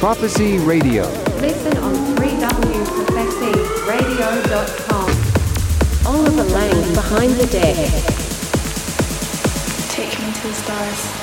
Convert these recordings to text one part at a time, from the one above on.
Profecy Radio. Listen on 3wprofecyradio.com. Oliver Lang behind the deck. Take me to the stars.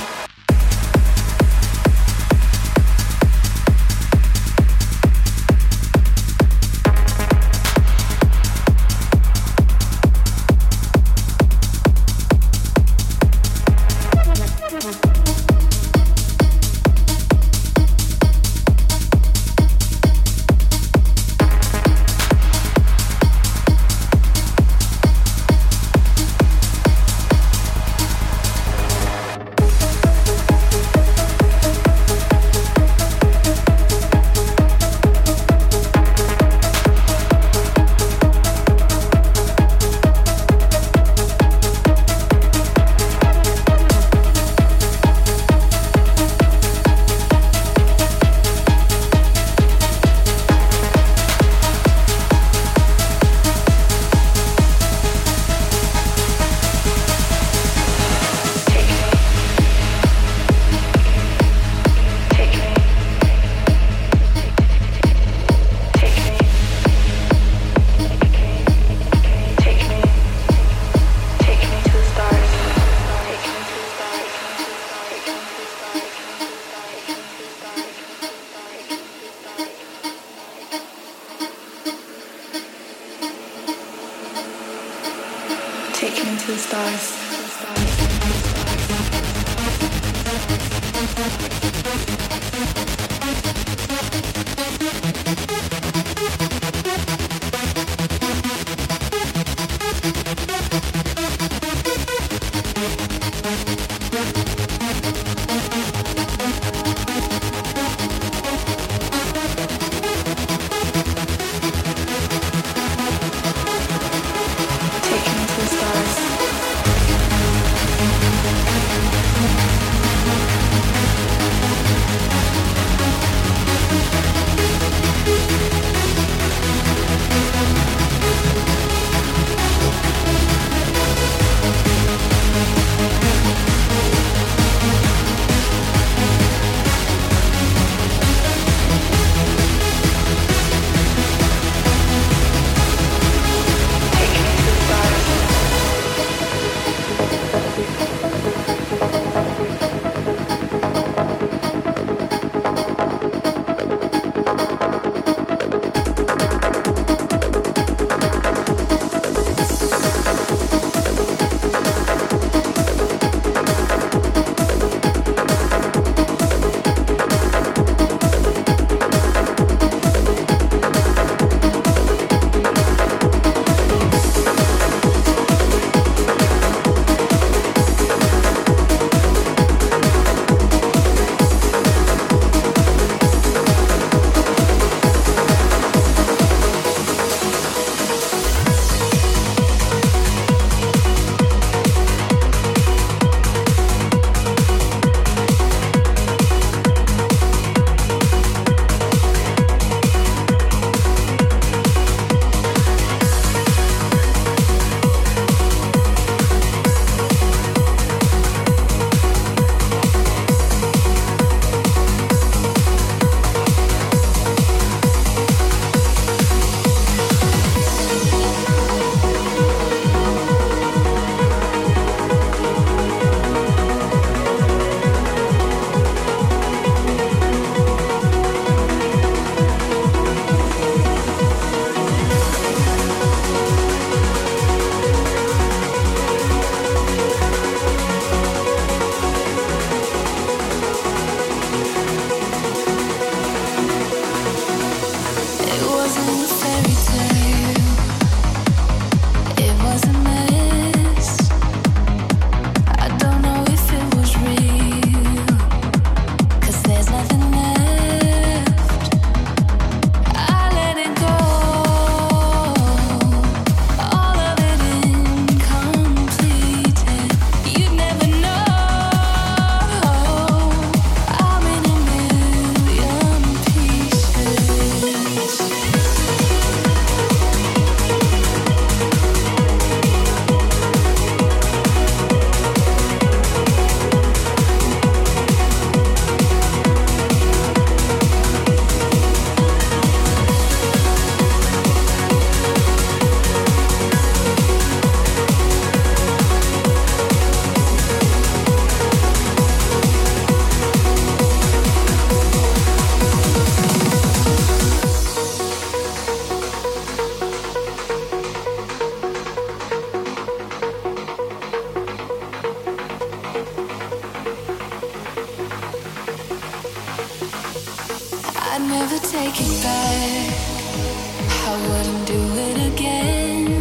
I'd never take it back. I wouldn't do it again.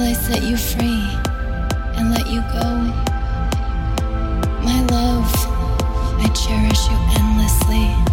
till I set you free and let you go. My love, I cherish you endlessly.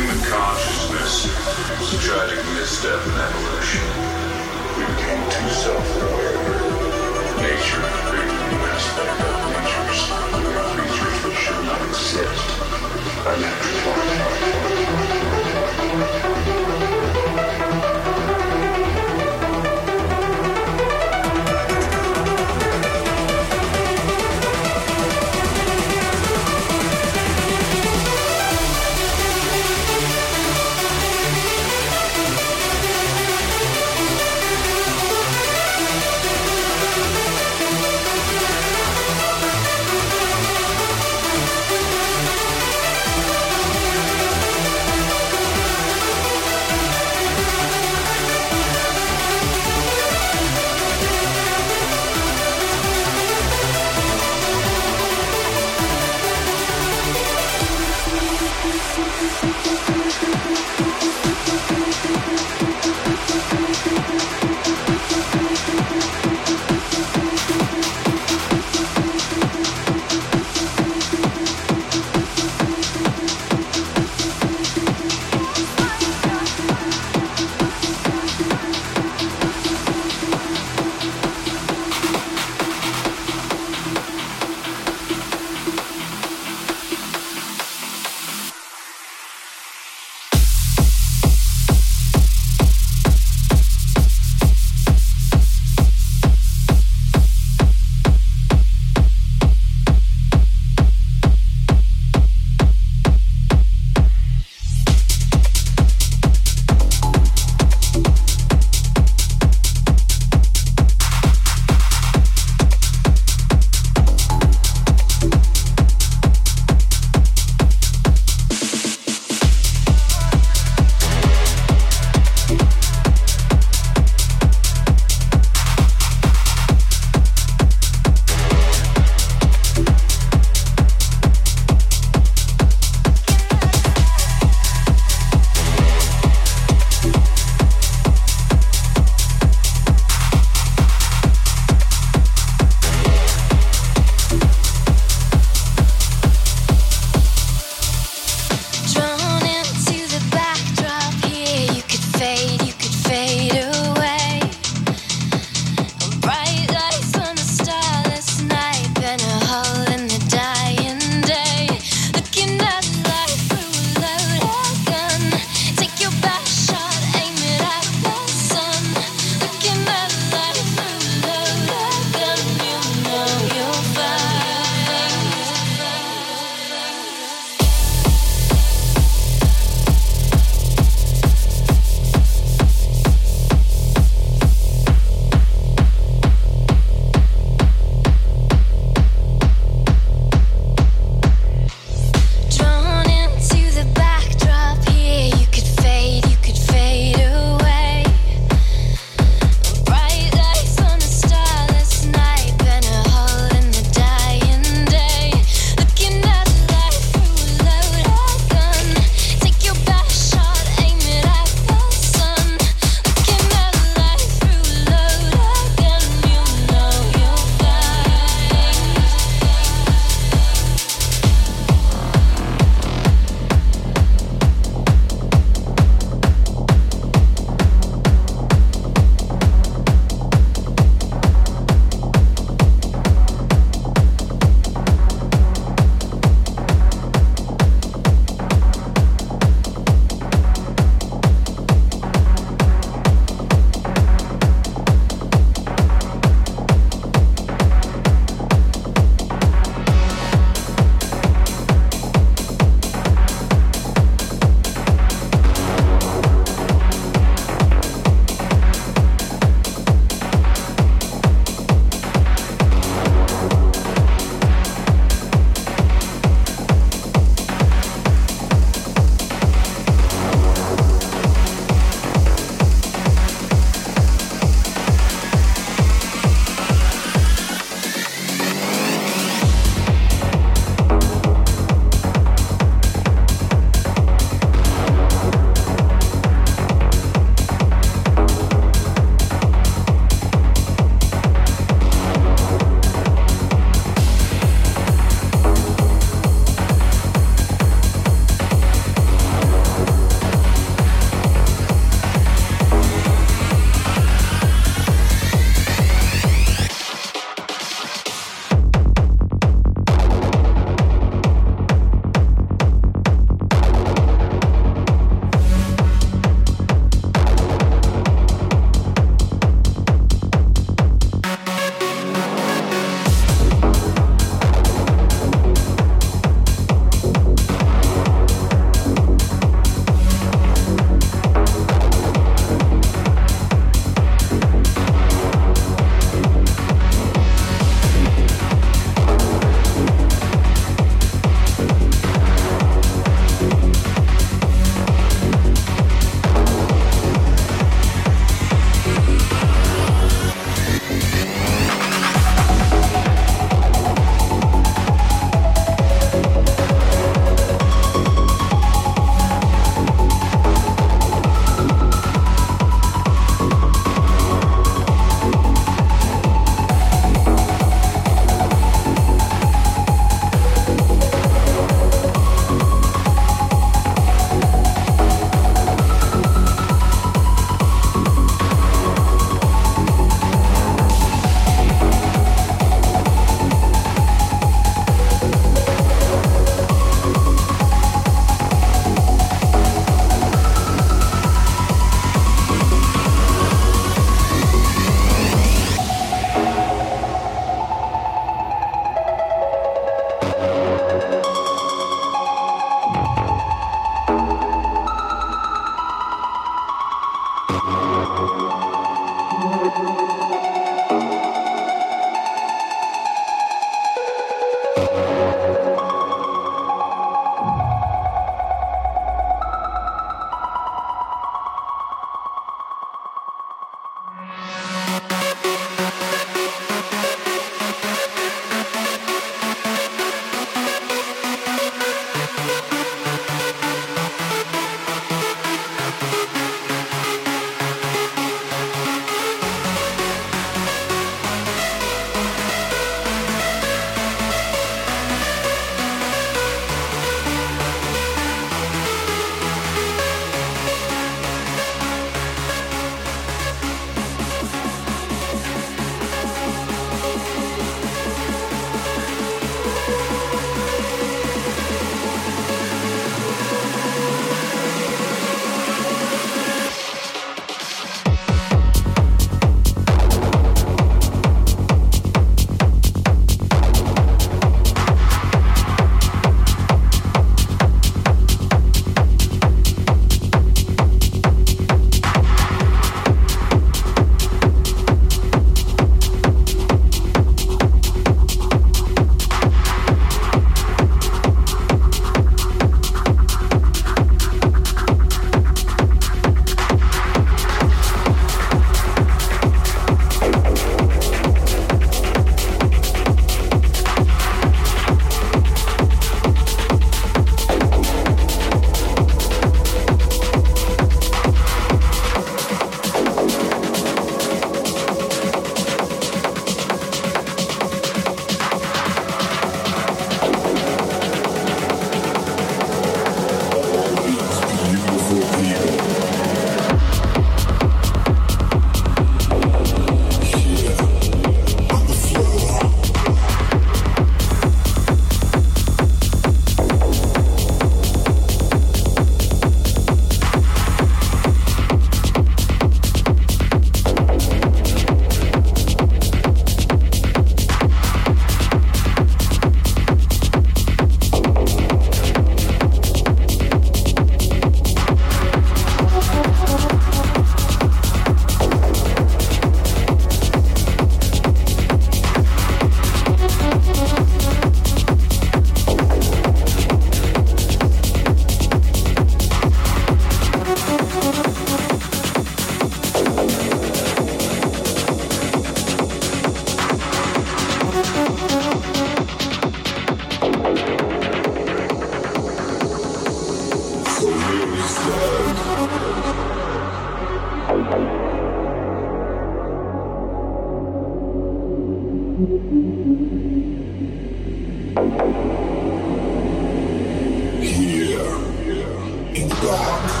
Lord.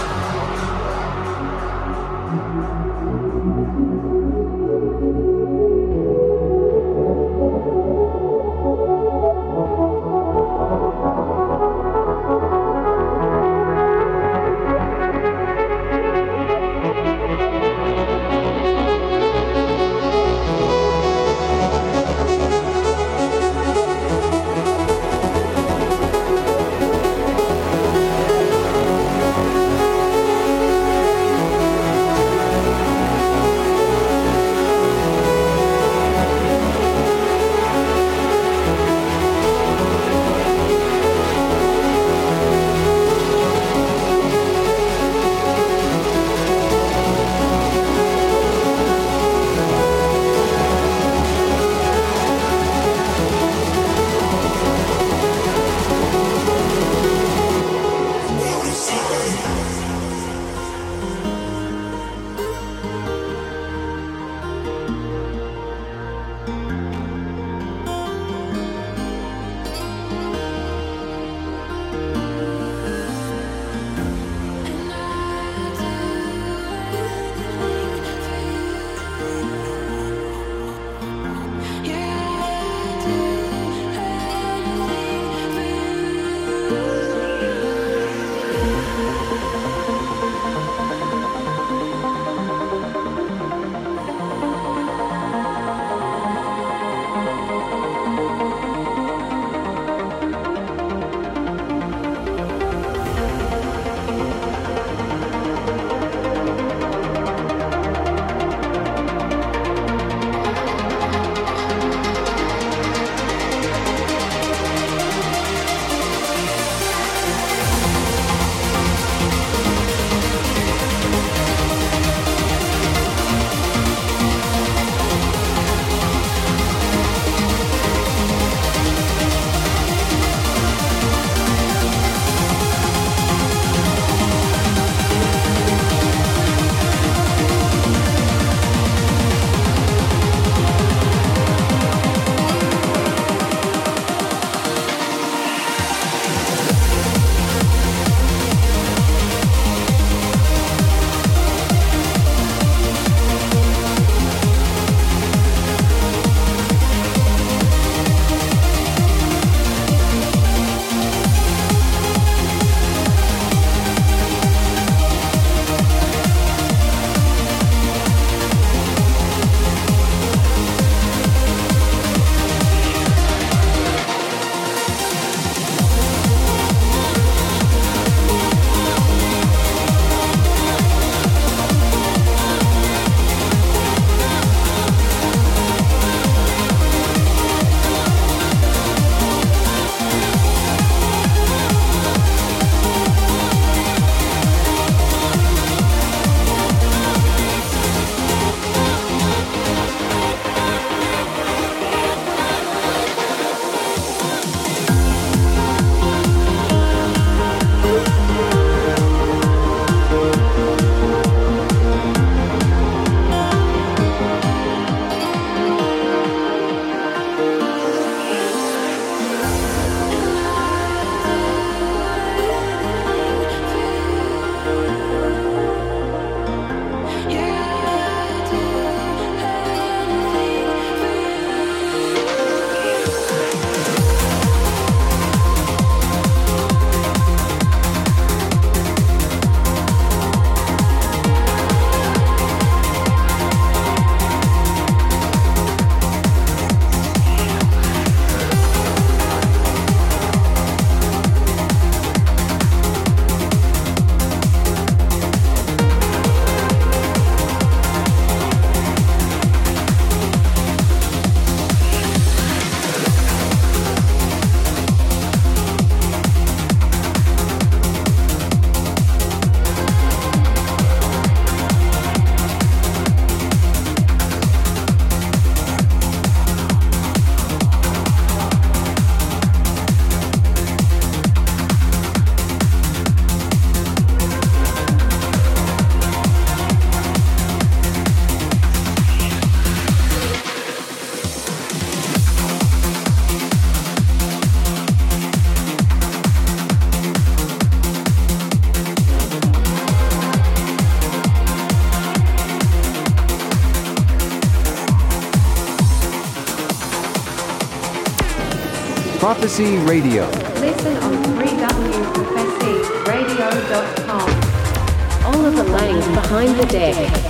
Profecy Radio. Listen on 3wprofecyradio.com. Oliver Lang behind the deck.